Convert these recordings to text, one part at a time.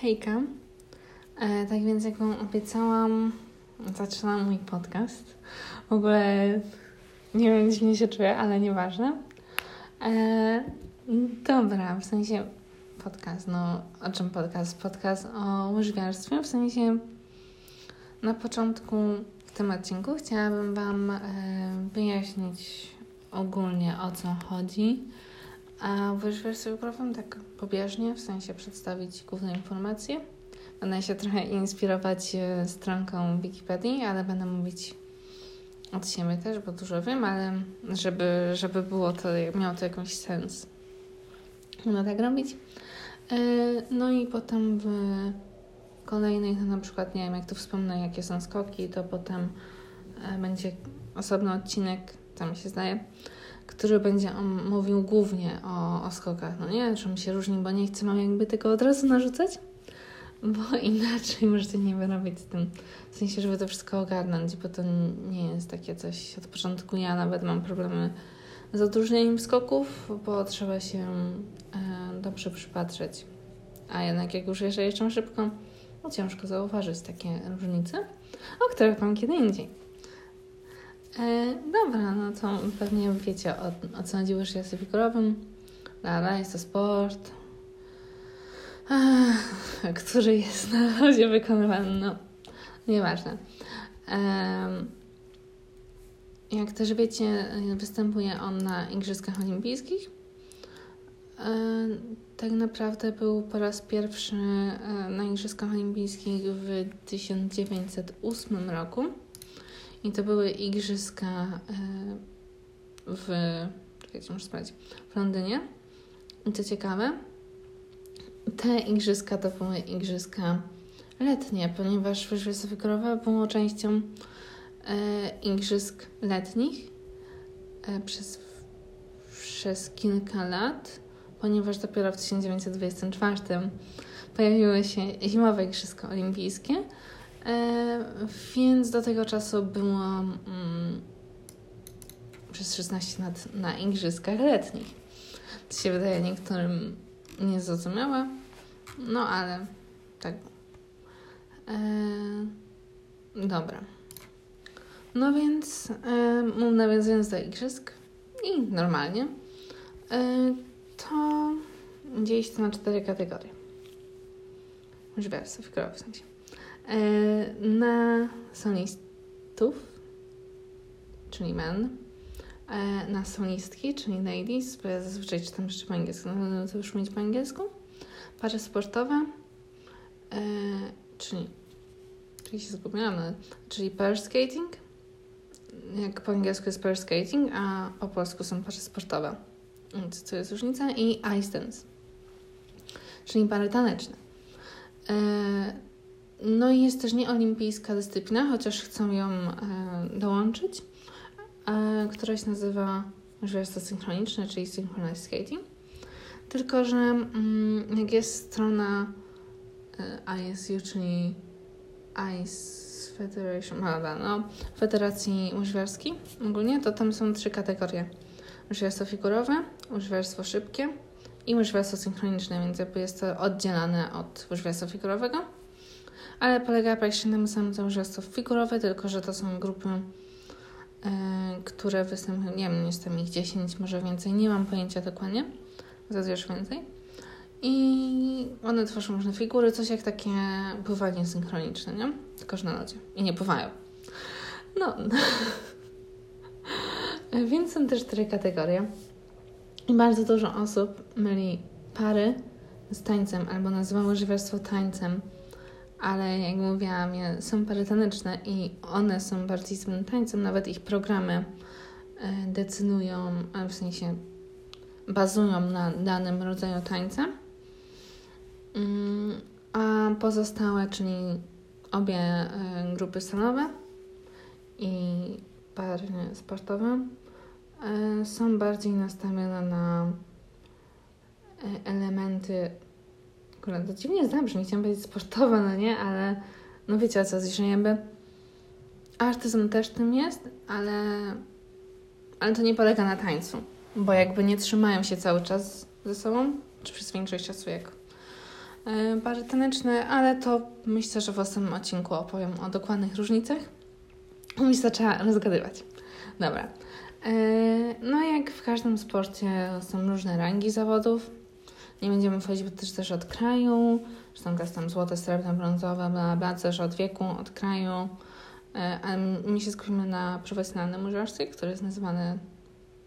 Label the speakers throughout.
Speaker 1: Hejka. E, tak więc, jak Wam obiecałam, zaczynam mój podcast. W ogóle nie wiem, gdzie się czuję, ale nieważne. E, dobra, w sensie podcast, no o czym podcast? Podcast o łyżwiarstwie, w sensie na początku w tym odcinku chciałabym Wam e, wyjaśnić ogólnie o co chodzi a w wersji wykrowym tak pobieżnie, w sensie przedstawić główne informacje. Będę się trochę inspirować e, stronką Wikipedii, ale będę mówić od siebie też, bo dużo wiem, ale żeby, żeby było to, miało to jakiś sens. Będę tak robić. E, no i potem w kolejnej, no na przykład, nie wiem, jak tu wspomnę, jakie są skoki, to potem e, będzie osobny odcinek, mi się zdaje, który będzie mówił głównie o, o skokach. No nie, czym się różni, bo nie chcę mam jakby tego od razu narzucać, bo inaczej możecie nie wyrobić z tym. W sensie, żeby to wszystko ogarnąć, bo to nie jest takie coś od początku. Ja nawet mam problemy z odróżnieniem skoków, bo trzeba się e, dobrze przypatrzeć. A jednak jak już jeżdżę szybko, no ciężko zauważyć takie różnice, o których mam kiedy indziej. E, dobra, no to pewnie wiecie o, o co chodzi już jest figurowym. Dobra, jest to sport, Ech, który jest na razie wykonywany, no nieważne. E, jak też wiecie, występuje on na Igrzyskach Olimpijskich. E, tak naprawdę był po raz pierwszy e, na Igrzyskach Olimpijskich w 1908 roku. I to były igrzyska e, w. Muszę sprawdzić. W Londynie. I co ciekawe, te igrzyska to były igrzyska letnie, ponieważ Wyżwy Wykorowe było częścią e, igrzysk letnich e, przez, przez kilka lat, ponieważ dopiero w 1924 pojawiły się zimowe igrzyska olimpijskie więc do tego czasu byłam mm, przez 16 lat na igrzyskach letnich. To się wydaje niektórym niezrozumiałe, no ale tak. E, dobra. No więc e, nawiązując do igrzysk i normalnie, e, to dzieje się to na cztery kategorie. Już w w sensie. E, na solistów, czyli men, e, na solistki, czyli ladies, bo ja zazwyczaj czytam jeszcze po angielsku, no to już mieć po angielsku, pary sportowe, e, czyli, czyli się zgubiłam, no, czyli pair skating, jak po angielsku jest pair skating, a po polsku są pary sportowe. Więc to jest różnica. I ice dance, czyli pary taneczne. No i jest też nieolimpijska dyscyplina, chociaż chcą ją e, dołączyć, e, która się nazywa żelstwo synchroniczne, czyli synchronized skating. Tylko, że mm, jak jest strona e, ISU, czyli Ice Federation, no, no, Federacji Łyżwiarskiej ogólnie, to tam są trzy kategorie. Łyżwiarstwo figurowe, łyżwiarstwo szybkie i łyżwiarstwo synchroniczne, więc jakby jest to oddzielane od łyżwiarstwa figurowego ale polega praktycznie na tym samym całożerstwo figurowe, tylko że to są grupy, yy, które występują, nie wiem, jest tam ich 10, może więcej, nie mam pojęcia dokładnie, zazwyczaj więcej. I one tworzą różne figury, coś jak takie pływanie synchroniczne, nie? Tylko, że na lodzie. I nie pływają. No. Więc są też cztery kategorie. I bardzo dużo osób myli pary z tańcem albo nazywało żywiarstwo tańcem ale jak mówiłam, są parytaneczne i one są bardziej złym tańcem, nawet ich programy e, decydują, w sensie bazują na danym rodzaju tańca. Mm, a pozostałe, czyli obie e, grupy stanowe i pary sportowe, e, są bardziej nastawione na elementy akurat to dziwnie zabrzmi, chciałam powiedzieć sportowa, no nie, ale no wiecie o co, że jakby artyzm też tym jest, ale, ale to nie polega na tańcu, bo jakby nie trzymają się cały czas ze sobą, czy przez większość czasu jak pary taneczne, ale to myślę, że w ostatnim odcinku opowiem o dokładnych różnicach. Mi zaczęła rozgadywać. Dobra. No jak w każdym sporcie są różne rangi zawodów. Nie będziemy wchodzić też, też od kraju, że są tam złote, srebrne, brązowe, bla, bla, też od wieku, od kraju. Ale my się skupimy na profesjonalnym użarstwie, który jest nazywany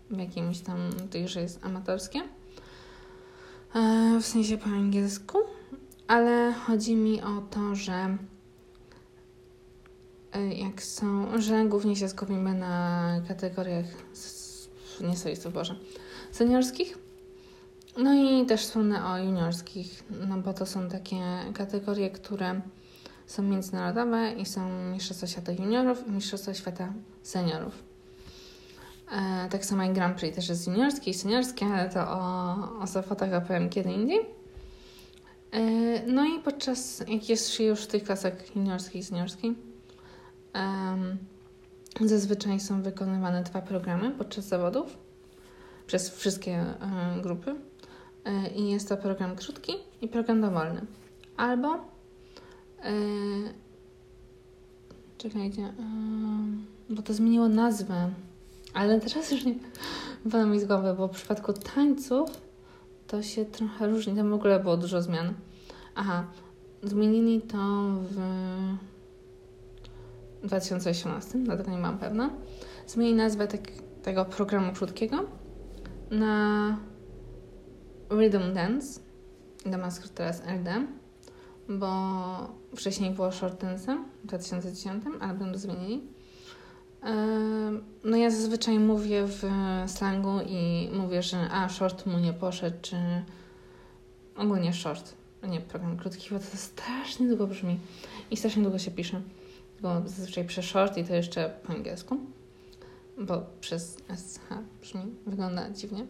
Speaker 1: w jakimś tam, że jest amatorskie. W sensie po angielsku. Ale chodzi mi o to, że jak są, że głównie się skupimy na kategoriach nie solistów, Boże, seniorskich. No i też wspomnę o juniorskich, no bo to są takie kategorie, które są międzynarodowe i są Mistrzostwa Świata Juniorów i Mistrzostwa Świata Seniorów. E, tak samo jak Grand Prix też jest juniorskie i seniorskie, ale to o, o zawodach opowiem kiedy indziej. E, no i podczas, jak jest się już w tych klasach juniorskiej i seniorskiej, um, zazwyczaj są wykonywane dwa programy podczas zawodów przez wszystkie um, grupy. E, I jest to program krótki i program dowolny. Albo e, czekajcie, e, bo to zmieniło nazwę, ale teraz już nie wypada mi z głowy, bo w przypadku tańców to się trochę różni. Tam w ogóle było dużo zmian. Aha, zmienili to w 2018, dlatego nie mam pewna. Zmienili nazwę tak, tego programu krótkiego na Rhythm Dance, Damask teraz LD, bo wcześniej było Short Dance w 2010, ale będą zmienili. No ja zazwyczaj mówię w slangu i mówię, że a, short mu nie poszedł, czy ogólnie short, nie program krótki, bo to strasznie długo brzmi i strasznie długo się pisze, bo zazwyczaj piszę short i to jeszcze po angielsku, bo przez SH brzmi, wygląda dziwnie.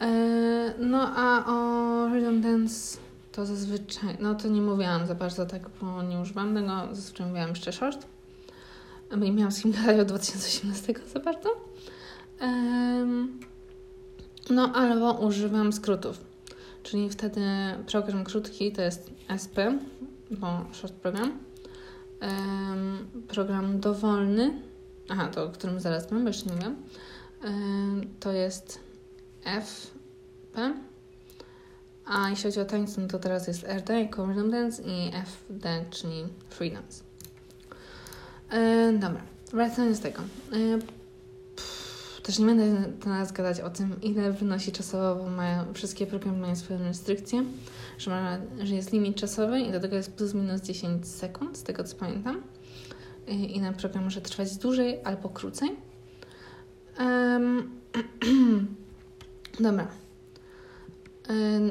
Speaker 1: E, no a o Rhythm Dance to zazwyczaj, no to nie mówiłam za bardzo tak, bo nie używam tego, zazwyczaj mówiłam jeszcze short, bo nie miałam z kim gadać od 2018 za bardzo. No albo używam skrótów, czyli wtedy program krótki to jest SP, bo short program. Program dowolny, aha, to o którym zaraz mam, bo jeszcze nie wiem, to jest FP. A jeśli chodzi o tańce, to teraz jest RD, Rhythm Dance i FD, czyli Free Dance. Yy, dobra, wracając do tego. Yy, pff, też nie będę teraz gadać o tym, ile wynosi czasowo, bo mają, wszystkie programy mają swoje restrykcje, że, ma, że jest limit czasowy i do tego jest plus minus 10 sekund, z tego co pamiętam. Yy, I na program może trwać dłużej albo krócej. Um, Dobra.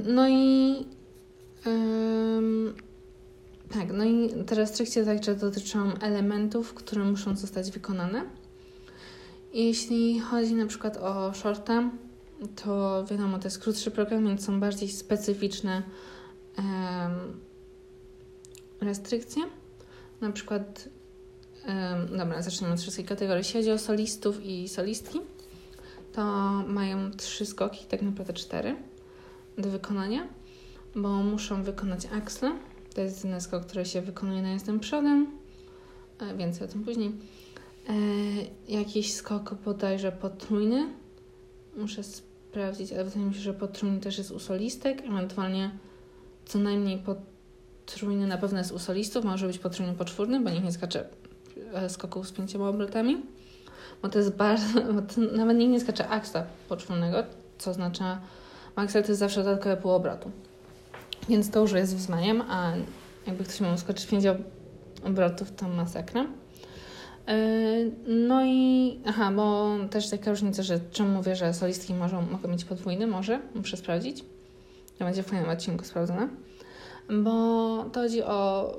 Speaker 1: No i tak, no i te restrykcje także dotyczą elementów, które muszą zostać wykonane. Jeśli chodzi na przykład o shorta, to wiadomo, to jest krótszy program, więc są bardziej specyficzne um, restrykcje. Na przykład, um, dobra, zacznijmy od wszystkich kategorii. Jeśli chodzi o solistów i solistki, to mają trzy skoki, tak naprawdę cztery do wykonania, bo muszą wykonać axle. To jest jeden skok, który się wykonuje na jestem przodem. E, więcej o tym później. E, jakiś skok bodajże potrójny. Muszę sprawdzić, ale wydaje mi się, że potrójny też jest u solistek. Ewentualnie co najmniej potrójny na pewno jest u solistów. Może być potrójny poczwórny, bo nikt nie skacze e, skoków z pięcioma obrotami bo to jest bardzo, nawet nikt nie skacze aksa poczwórnego, co oznacza, axel to jest zawsze dodatkowe pół obrotu. Więc to już jest wzmaniem, a jakby ktoś miał skoczyć 5 obrotów, to masakra. E, no i, aha, bo też taka różnica, że czemu mówię, że solistki mogą, mogą mieć podwójny, może, muszę sprawdzić. To będzie w fajnym odcinku sprawdzone. Bo to chodzi o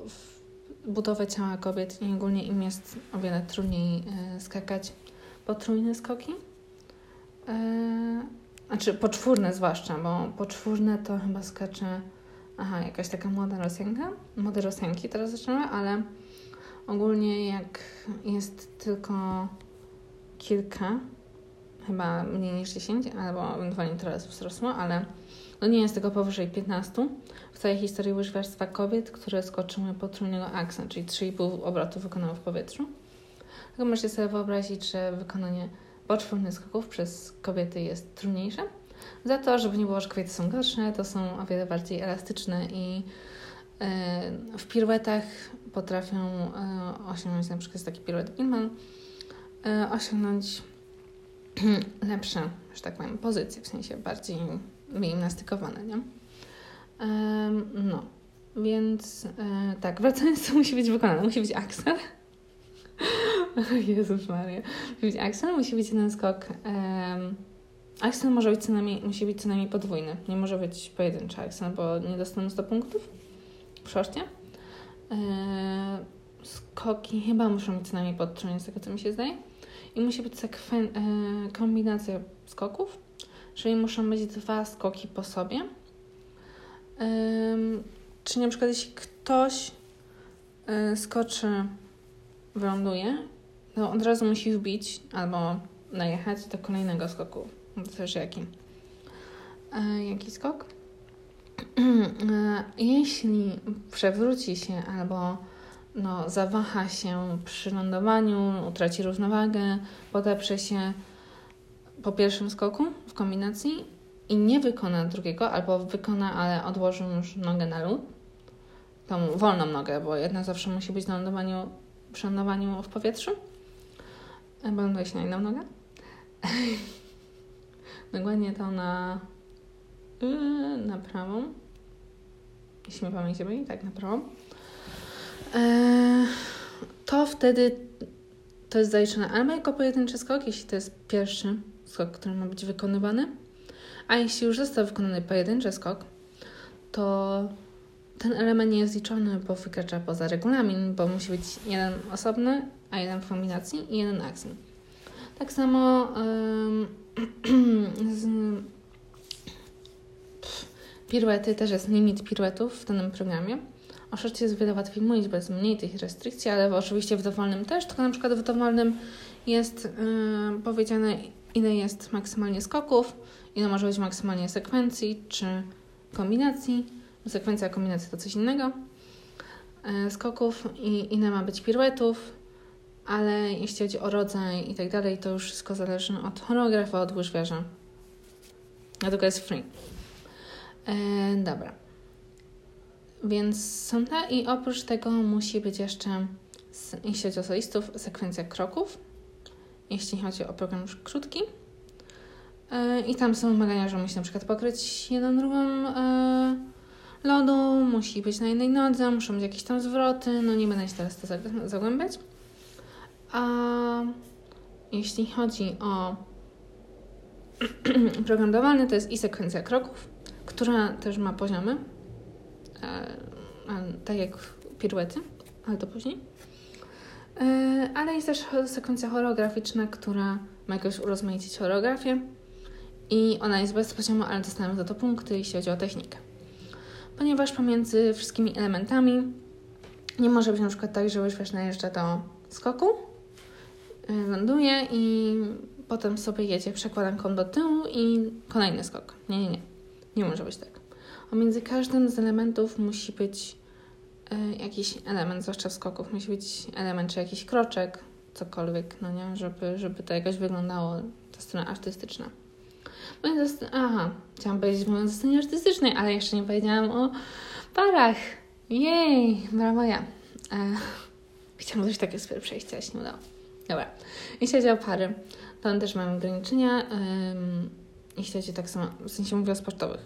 Speaker 1: budowę ciała kobiet i ogólnie im jest o wiele trudniej e, skakać potrójne skoki. Yy, znaczy poczwórne zwłaszcza, bo poczwórne to chyba skacze aha, jakaś taka młoda Rosjanka, młode Rosjanki teraz zaczynały, ale ogólnie jak jest tylko kilka, chyba mniej niż 10, albo ewentualnie teraz wzrosło, ale No nie jest tego powyżej 15 w całej historii łyżwiarstwa kobiet, które skoczyły potrójnego aksa, czyli 3,5 obrotu wykonały w powietrzu. Tylko możecie sobie wyobrazić, że wykonanie poczwórnych skoków przez kobiety jest trudniejsze. Za to, żeby nie było, że kobiety są gorsze, to są o wiele bardziej elastyczne i e, w piruetach potrafią e, osiągnąć, na przykład taki piruet Gilman, e, osiągnąć lepsze, że tak powiem, pozycje, w sensie bardziej nastykowane, nie? No, więc tak, wracając, co musi być wykonane? Musi być aksel. Jezus Maria. Aksel, musi być jeden skok. Um, aksel może być co najmniej, musi być co najmniej podwójny. Nie może być pojedynczy aksel, bo nie dostaną 100 punktów w szorcie. E, skoki chyba muszą być co najmniej podtrójne, z tego co mi się zdaje. I musi być sekwen- e, kombinacja skoków, czyli muszą być dwa skoki po sobie. E, czy na przykład jeśli ktoś e, skoczy, wyląduje, to od razu musi wbić albo najechać do kolejnego skoku. Też jaki. E, jaki skok? E, jeśli przewróci się albo no, zawaha się przy lądowaniu, utraci równowagę, podeprze się po pierwszym skoku w kombinacji i nie wykona drugiego, albo wykona, ale odłoży już nogę na lód, tą wolną nogę, bo jedna zawsze musi być na lądowaniu, przy lądowaniu w powietrzu, się na inną nogę. Dokładnie to na, yy, na prawą jeśli mnie pamięć myli, tak na prawo, eee, to wtedy to jest zaliczone albo jako pojedynczy skok, jeśli to jest pierwszy skok, który ma być wykonywany, a jeśli już został wykonany pojedynczy skok, to ten element nie jest liczony, bo wykracza poza regulamin, bo musi być jeden osobny, a jeden w kombinacji i jeden akcent. Tak samo z piruety, też jest limit piruetów w danym programie. O szorcie jest wiele łatwiej mówić, bo jest mniej tych restrykcji, ale oczywiście w dowolnym też, tylko na przykład w dowolnym jest yy, powiedziane, ile jest maksymalnie skoków, ile może być maksymalnie sekwencji czy kombinacji. Sekwencja, kombinacja to coś innego. Yy, skoków i ile ma być piruetów, ale jeśli chodzi o rodzaj i tak dalej, to już wszystko zależy od choreografa, od łyżwiarza. Dlatego jest free. E, dobra. Więc są te i oprócz tego musi być jeszcze, jeśli chodzi o solistów, sekwencja kroków, jeśli chodzi o program już krótki. E, I tam są wymagania, że musi na przykład pokryć jedną drugą e, lodu, musi być na jednej nodze, muszą być jakieś tam zwroty, no nie będę się teraz to zagłębiać. A jeśli chodzi o program dowolny, to jest i sekwencja kroków, która też ma poziomy, e, tak jak piruety, ale to później. E, ale jest też sekwencja choreograficzna, która ma jakoś urozmaicić choreografię i ona jest bez poziomu, ale dostajemy za to punkty, jeśli chodzi o technikę. Ponieważ pomiędzy wszystkimi elementami nie może być na przykład tak, że łyżwiarz najeżdża do skoku, e, ląduje i potem sobie jedzie przekładanką do tyłu i kolejny skok. Nie, nie, nie. Nie może być tak. Pomiędzy każdym z elementów musi być y, jakiś element, zwłaszcza skoków, musi być element czy jakiś kroczek, cokolwiek, no nie, żeby, żeby to jakoś wyglądało, ta strona artystyczna. Aha, chciałam powiedzieć o scenie artystycznej, ale jeszcze nie powiedziałam o parach. Jej, brawo ja. E, chciałam coś takiego sobie przejść, ale się nie udało. Dobra. Jeśli chodzi o pary, to one też mają ograniczenia. Um, jeśli chodzi tak samo, w sensie mówię o sportowych,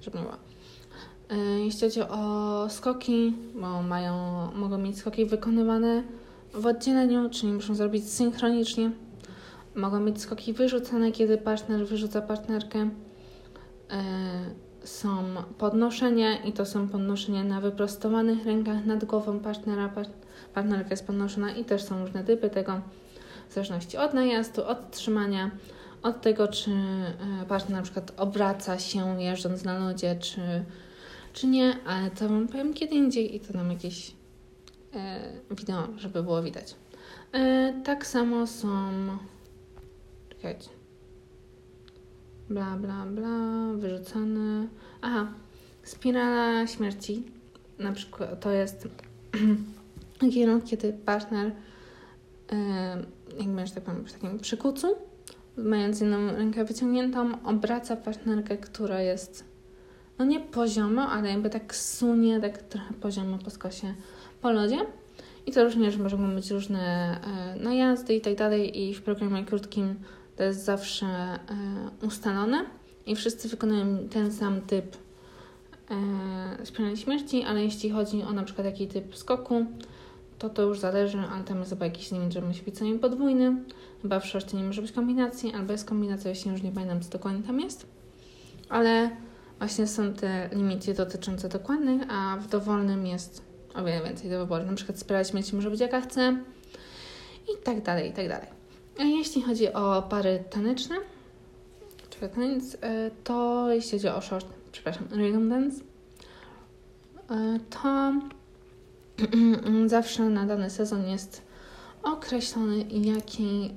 Speaker 1: żeby nie było. E, jeśli chodzi o skoki, bo mają, mogą mieć skoki wykonywane w oddzieleniu, czyli muszą zrobić synchronicznie. Mogą mieć skoki wyrzucane, kiedy partner wyrzuca partnerkę. E, są podnoszenia i to są podnoszenia na wyprostowanych rękach nad głową partnera. Partnerka jest podnoszona i też są różne typy tego, w zależności od najazdu, od trzymania, od tego, czy e, partner na przykład obraca się jeżdżąc na lodzie, czy, czy nie, ale to Wam powiem kiedy indziej i to nam jakieś e, wideo, żeby było widać. E, tak samo są. Czekajcie. bla, bla, bla, wyrzucane. Aha, spirala śmierci. Na przykład to jest kierunek, kiedy partner jakby, że tak powiem, w takim przykucu, mając jedną rękę wyciągniętą, obraca partnerkę, która jest no nie poziomo, ale jakby tak sunie, tak trochę poziomo po skosie po lodzie. I to również mogą być różne e, najazdy i tak dalej i w programie krótkim to jest zawsze e, ustalone i wszyscy wykonują ten sam typ e, spirali śmierci, ale jeśli chodzi o na przykład jaki typ skoku, to to już zależy, ale tam jest chyba jakiś limit, że musi być co najmniej podwójny. Chyba w shorcie nie może być kombinacji, albo jest kombinacja, jeśli już nie pamiętam, co dokładnie tam jest. Ale właśnie są te limity dotyczące dokładnych, a w dowolnym jest o wiele więcej do wyboru. Na przykład spirala śmierci może być jaka chce i tak dalej, i tak dalej. A jeśli chodzi o pary taneczne, czy taniec, e, to jeśli chodzi o short, przepraszam, rhythm dance, e, to zawsze na dany sezon jest określony, jaki,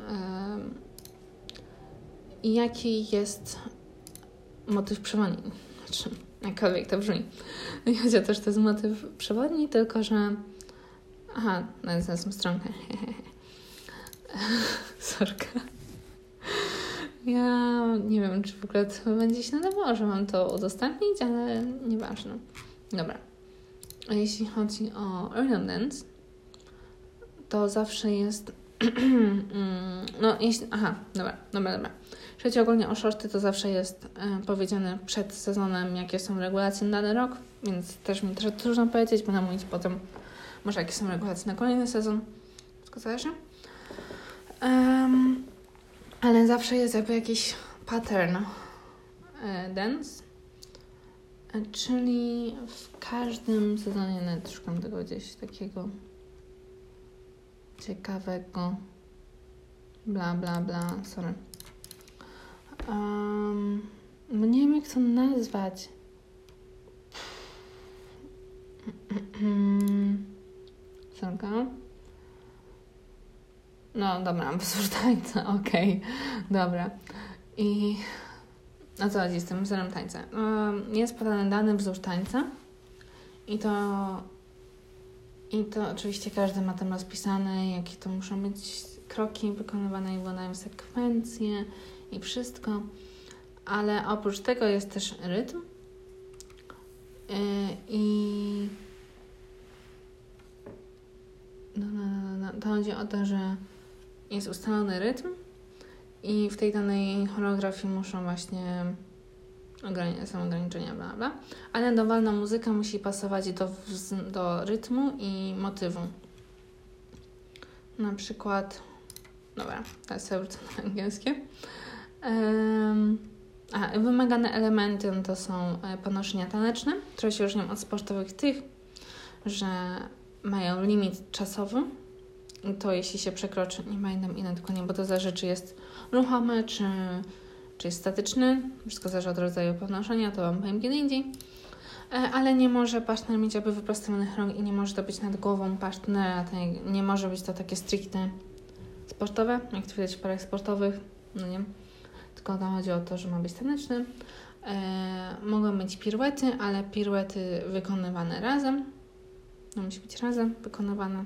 Speaker 1: jaki jest motyw przewodni. Znaczy, jakkolwiek to brzmi. Nie chodzi o to, że to jest motyw przewodni, tylko że. Aha, znalazłam stronkę. Sorka. Ja nie wiem, czy w ogóle to będzie się nadawało, że mam to udostępnić, ale nieważne. Dobra. A jeśli chodzi o Dance, to zawsze jest. No, jeśli. Aha, dobra, dobra, dobra. Jeśli ogólnie o shorty, to zawsze jest e, powiedziane przed sezonem, jakie są regulacje na dany rok, więc też mi trochę trudno powiedzieć, będę mówić potem, może jakie są regulacje na kolejny sezon. Wszystko zależy. Um, ale zawsze jest jakby jakiś pattern e, dance Czyli w każdym sezonie, nawet szukam tego gdzieś takiego ciekawego, bla, bla, bla, sorry. Um, nie wiem, jak to nazwać. Sorka. No dobra, tańca, okej, okay. dobra. I o co chodzi z tym wzorem tańca? Jest podany dany wzór tańca i to, i to oczywiście każdy ma tam rozpisane, jakie to muszą być kroki wykonywane i wyglądają sekwencje i wszystko. Ale oprócz tego jest też rytm. Yy, I no, no, no, no, to chodzi o to, że jest ustalony rytm i w tej danej choreografii muszą właśnie są ograniczenia, bla, bla. Ale dowolna muzyka musi pasować do, do rytmu i motywu. Na przykład, dobra, teraz sobie wrócę na angielskie. Um, a, wymagane elementy to są e, ponoszenia taneczne, które się różnią od sportowych tych, że mają limit czasowy. To jeśli się przekroczy, nie pamiętam ile dokładnie, bo to zależy, czy jest ruchomy, czy, czy jest statyczny. Wszystko zależy od rodzaju podnoszenia, to Wam powiem kiedy indziej. E, ale nie może partner mieć jakby wyprostowanych rąk i nie może to być nad głową partnera. Nie może być to takie stricte sportowe, jak to widać w parach sportowych. No nie. Tylko to chodzi o to, że ma być taneczny. E, mogą być piruety, ale piruety wykonywane razem. No, musi być razem wykonywane.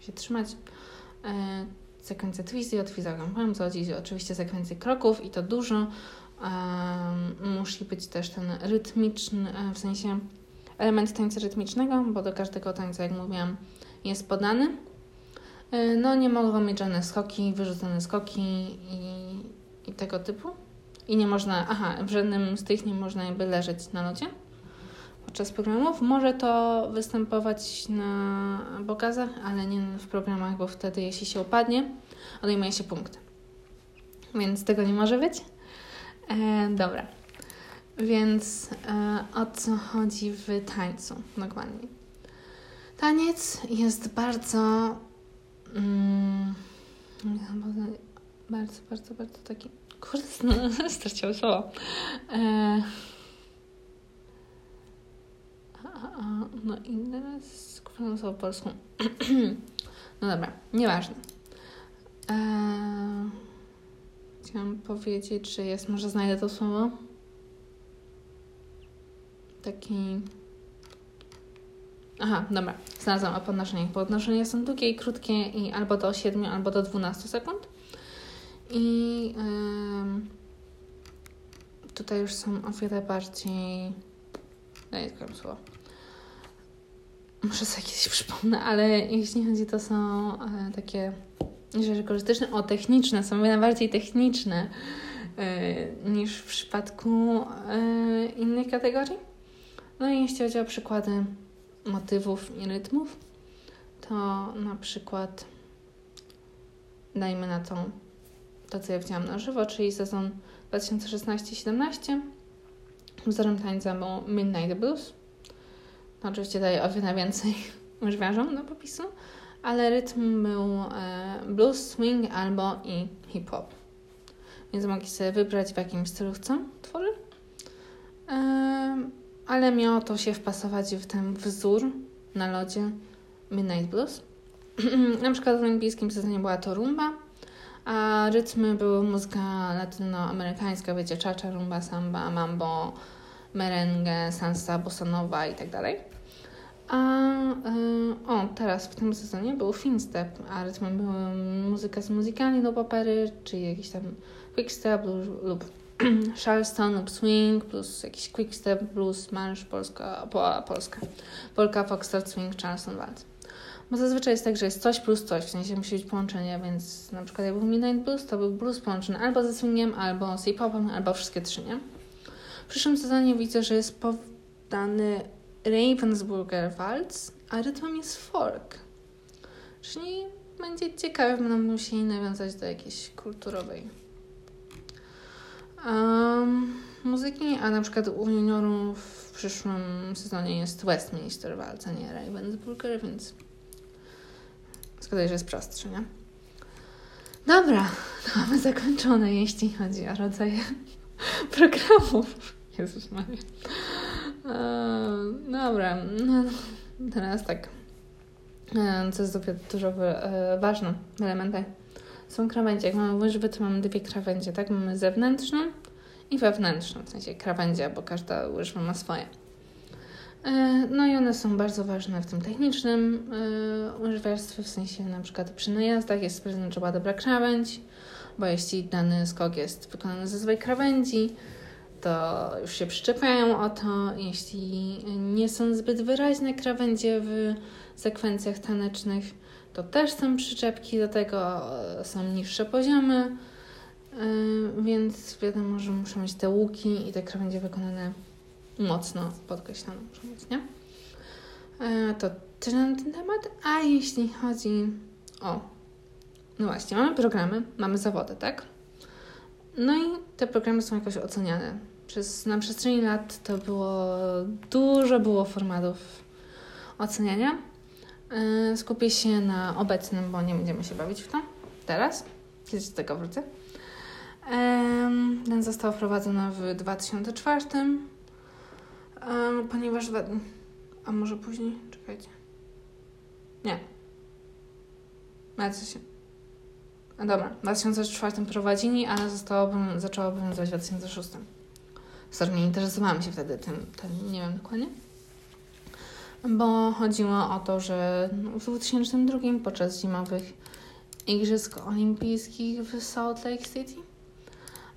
Speaker 1: Się trzymać. E, sekwencja twisty, od Powiem co chodzi, oczywiście sekwencje kroków i to dużo. Um, musi być też ten rytmiczny, e, w sensie element tańca rytmicznego, bo do każdego tańca, jak mówiłam, jest podany. E, no nie mogą mieć żadne skoki, wyrzucone skoki i, i tego typu. I nie można, aha, w żadnym z tych nie można jakby leżeć na lodzie podczas programów. Może to występować na pokazach, ale nie w programach, bo wtedy jeśli się upadnie, odejmuje się punkty. Więc tego nie może być. E, dobra. Więc e, o co chodzi w tańcu dokładnie? Taniec jest bardzo mm, bardzo, bardzo, bardzo taki kurde, straciłam słowo. E, no i teraz skupiono słowo polską. no dobra, nieważne. Eee, chciałam powiedzieć, że jest, może znajdę to słowo. Taki. Aha, dobra, znalazłam o podnoszeniach. Podnoszenia są długie i krótkie i albo do 7, albo do 12 sekund. I yy, tutaj już są o wiele bardziej. Tylko słowo. Może sobie kiedyś przypomnę, ale jeśli chodzi, to są e, takie rzeczy korzystne. O, techniczne, są o wiele bardziej techniczne e, niż w przypadku e, innych kategorii. No i jeśli chodzi o przykłady motywów i rytmów, to na przykład dajmy na to, to co ja widziałam na żywo, czyli sezon 2016-17. Wzorem tańca był Midnight Blues. To oczywiście daje o wiele więcej łyżwiarzom do popisu, ale rytm był e, blues, swing albo i hip-hop. Więc mogli sobie wybrać w jakim stylu chcą tworzy. E, ale miało to się wpasować w ten wzór na lodzie Midnight Blues. na przykład w olimpijskim sezonie była to rumba, a rytmy były muzyka latynoamerykańska, wiecie, cha-cha, rumba, samba, mambo, merengue, salsa, i tak dalej. A yy, o, teraz w tym sezonie był finstep, a rytmem była muzyka z muzykami do opery, czyli jakiś tam quickstep lub, lub charleston lub swing, plus jakiś quickstep, blues, marsz, polska, po, polska, polka, foxtrot, swing, charleston, waltz. Bo zazwyczaj jest tak, że jest coś plus coś, w sensie musi być połączenie, więc na przykład jak był Midnight Blues, to był blues połączony albo ze swingiem, albo z hip-hopem, albo wszystkie trzy, nie? W przyszłym sezonie widzę, że jest podany Ravensburger Waltz, a rytmem jest folk. Czyli będzie ciekawe, będą musieli nawiązać do jakiejś kulturowej um, muzyki, a na przykład u juniorów w przyszłym sezonie jest Westminster Waltz, a nie Ravensburger, więc zgaduję, że jest prostszy, nie? Dobra, mamy zakończone, jeśli chodzi o rodzaje programów. Jezus Maria. Eee, dobra, no, teraz tak. Eee, co jest dopiero dużo e, ważne w elementach są krawędzie. Jak mamy łyżwy, to mamy dwie krawędzie, tak? Mamy zewnętrzną i wewnętrzną, w sensie krawędzie, bo każda łyżwa ma swoje. Eee, no i one są bardzo ważne w tym technicznym łyżwiarstwie, w sensie na przykład przy najazdach jest była dobra krawędź, bo jeśli dany skok jest wykonany ze złej krawędzi, to już się przyczepiają o to. Jeśli nie są zbyt wyraźne krawędzie w sekwencjach tanecznych, to też są przyczepki do tego, są niższe poziomy, yy, więc wiadomo, że muszą mieć te łuki i te krawędzie wykonane mocno podkreślone muszą być, nie? Yy, to tyle na ten temat. A jeśli chodzi o... No właśnie, mamy programy, mamy zawody, tak? No i te programy są jakoś oceniane. Przez, na przestrzeni lat to było dużo było formatów oceniania. Yy, skupię się na obecnym, bo nie będziemy się bawić w to teraz. Kiedyś do tego wrócę. Ten został wprowadzony w 2004, yy, ponieważ... A może później? Czekajcie. Nie. Się. No dobra, w 2004 prowadzili, ale zostało, zaczęło obowiązywać w 2006. Sorry, nie interesowałam się wtedy tym, tym, nie wiem dokładnie. Bo chodziło o to, że w 2002 podczas zimowych Igrzysk Olimpijskich w Salt Lake City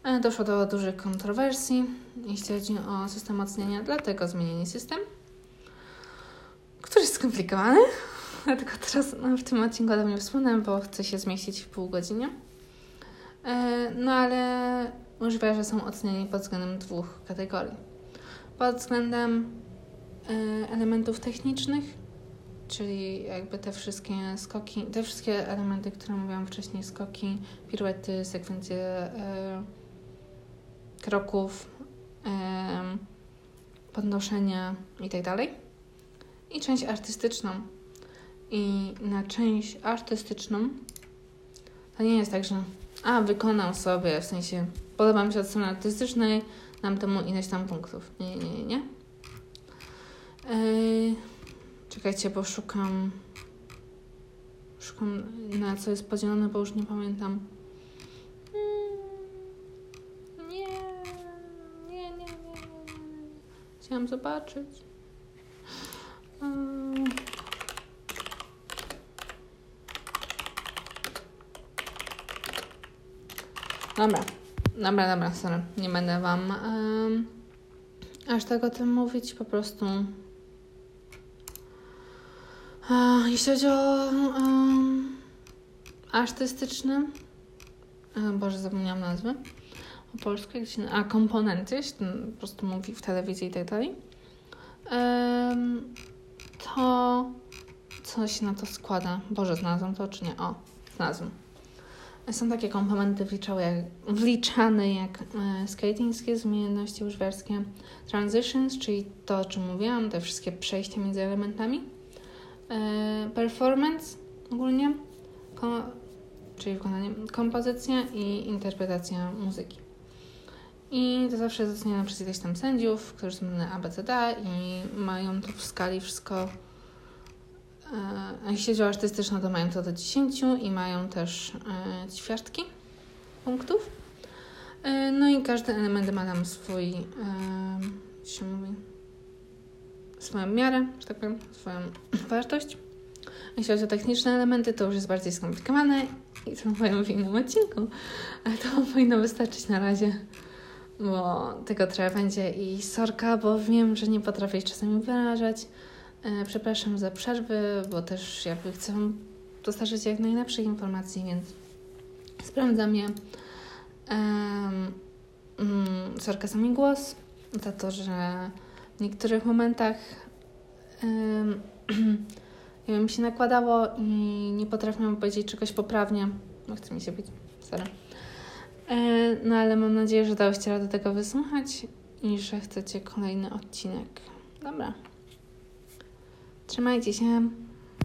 Speaker 1: e, doszło do dużych kontrowersji, jeśli chodzi o system oceniania, dlatego zmienili system, który jest skomplikowany. Dlatego teraz no, w tym odcinku o tym wspomnę, bo chcę się zmieścić w pół godziny. E, no ale że są oceniani pod względem dwóch kategorii. Pod względem e, elementów technicznych, czyli jakby te wszystkie skoki, te wszystkie elementy, które mówiłam wcześniej, skoki, piruety, sekwencje e, kroków, podnoszenia itd. Tak I część artystyczną, i na część artystyczną to nie jest tak, że a, wykonał sobie, w sensie podoba mi się od strony artystycznej, dam temu ileś tam punktów. Nie, nie, nie, czekajcie, poszukam. Szukam na co jest podzielone, bo już nie pamiętam. Hmm, nie, nie, nie, nie. nie. Chciałam zobaczyć. Dobra, dobra, dobra, sorry. Nie będę Wam um, aż tak o tym mówić, po prostu. Uh, jeśli chodzi o um, artystyczny, uh, Boże, zapomniałam nazwy po polsku, jak się, a komponenty, się po prostu mówi w telewizji i tak dalej, um, to co się na to składa? Boże, znalazłam to czy nie? O, znalazłam. Są takie komponenty wliczane jak, wliczane jak e, skating skills, umiejętności transitions, czyli to, o czym mówiłam, te wszystkie przejścia między elementami, e, performance ogólnie, czyli wykonanie, kompozycja i interpretacja muzyki. I to zawsze jest oceniane przez ileś tam sędziów, którzy są na ABCD i mają to w skali wszystko jeśli chodzi o artystyczne, to mają to do 10 i mają też e, ćwiartki punktów. E, no i każdy element ma tam swój, e, się mówi, swoją miarę, że tak powiem, swoją wartość. Jeśli chodzi o techniczne elementy, to już jest bardziej skomplikowane i to powiem w innym odcinku, ale to powinno wystarczyć na razie, bo tego trzeba będzie i sorka, bo wiem, że nie potrafię czasami wyrażać. E, przepraszam za przerwy, bo też jakby chcę dostarczyć jak najlepszych informacji, więc sprawdzam je. Um, sorka za głos, za to, że w niektórych momentach nie wiem, mi się nakładało i nie potrafiłam powiedzieć czegoś poprawnie. No, chce mi się być, sorry. E, no ale mam nadzieję, że dałyście radę tego wysłuchać i że chcecie kolejny odcinek. Dobra. Trzymajcie się.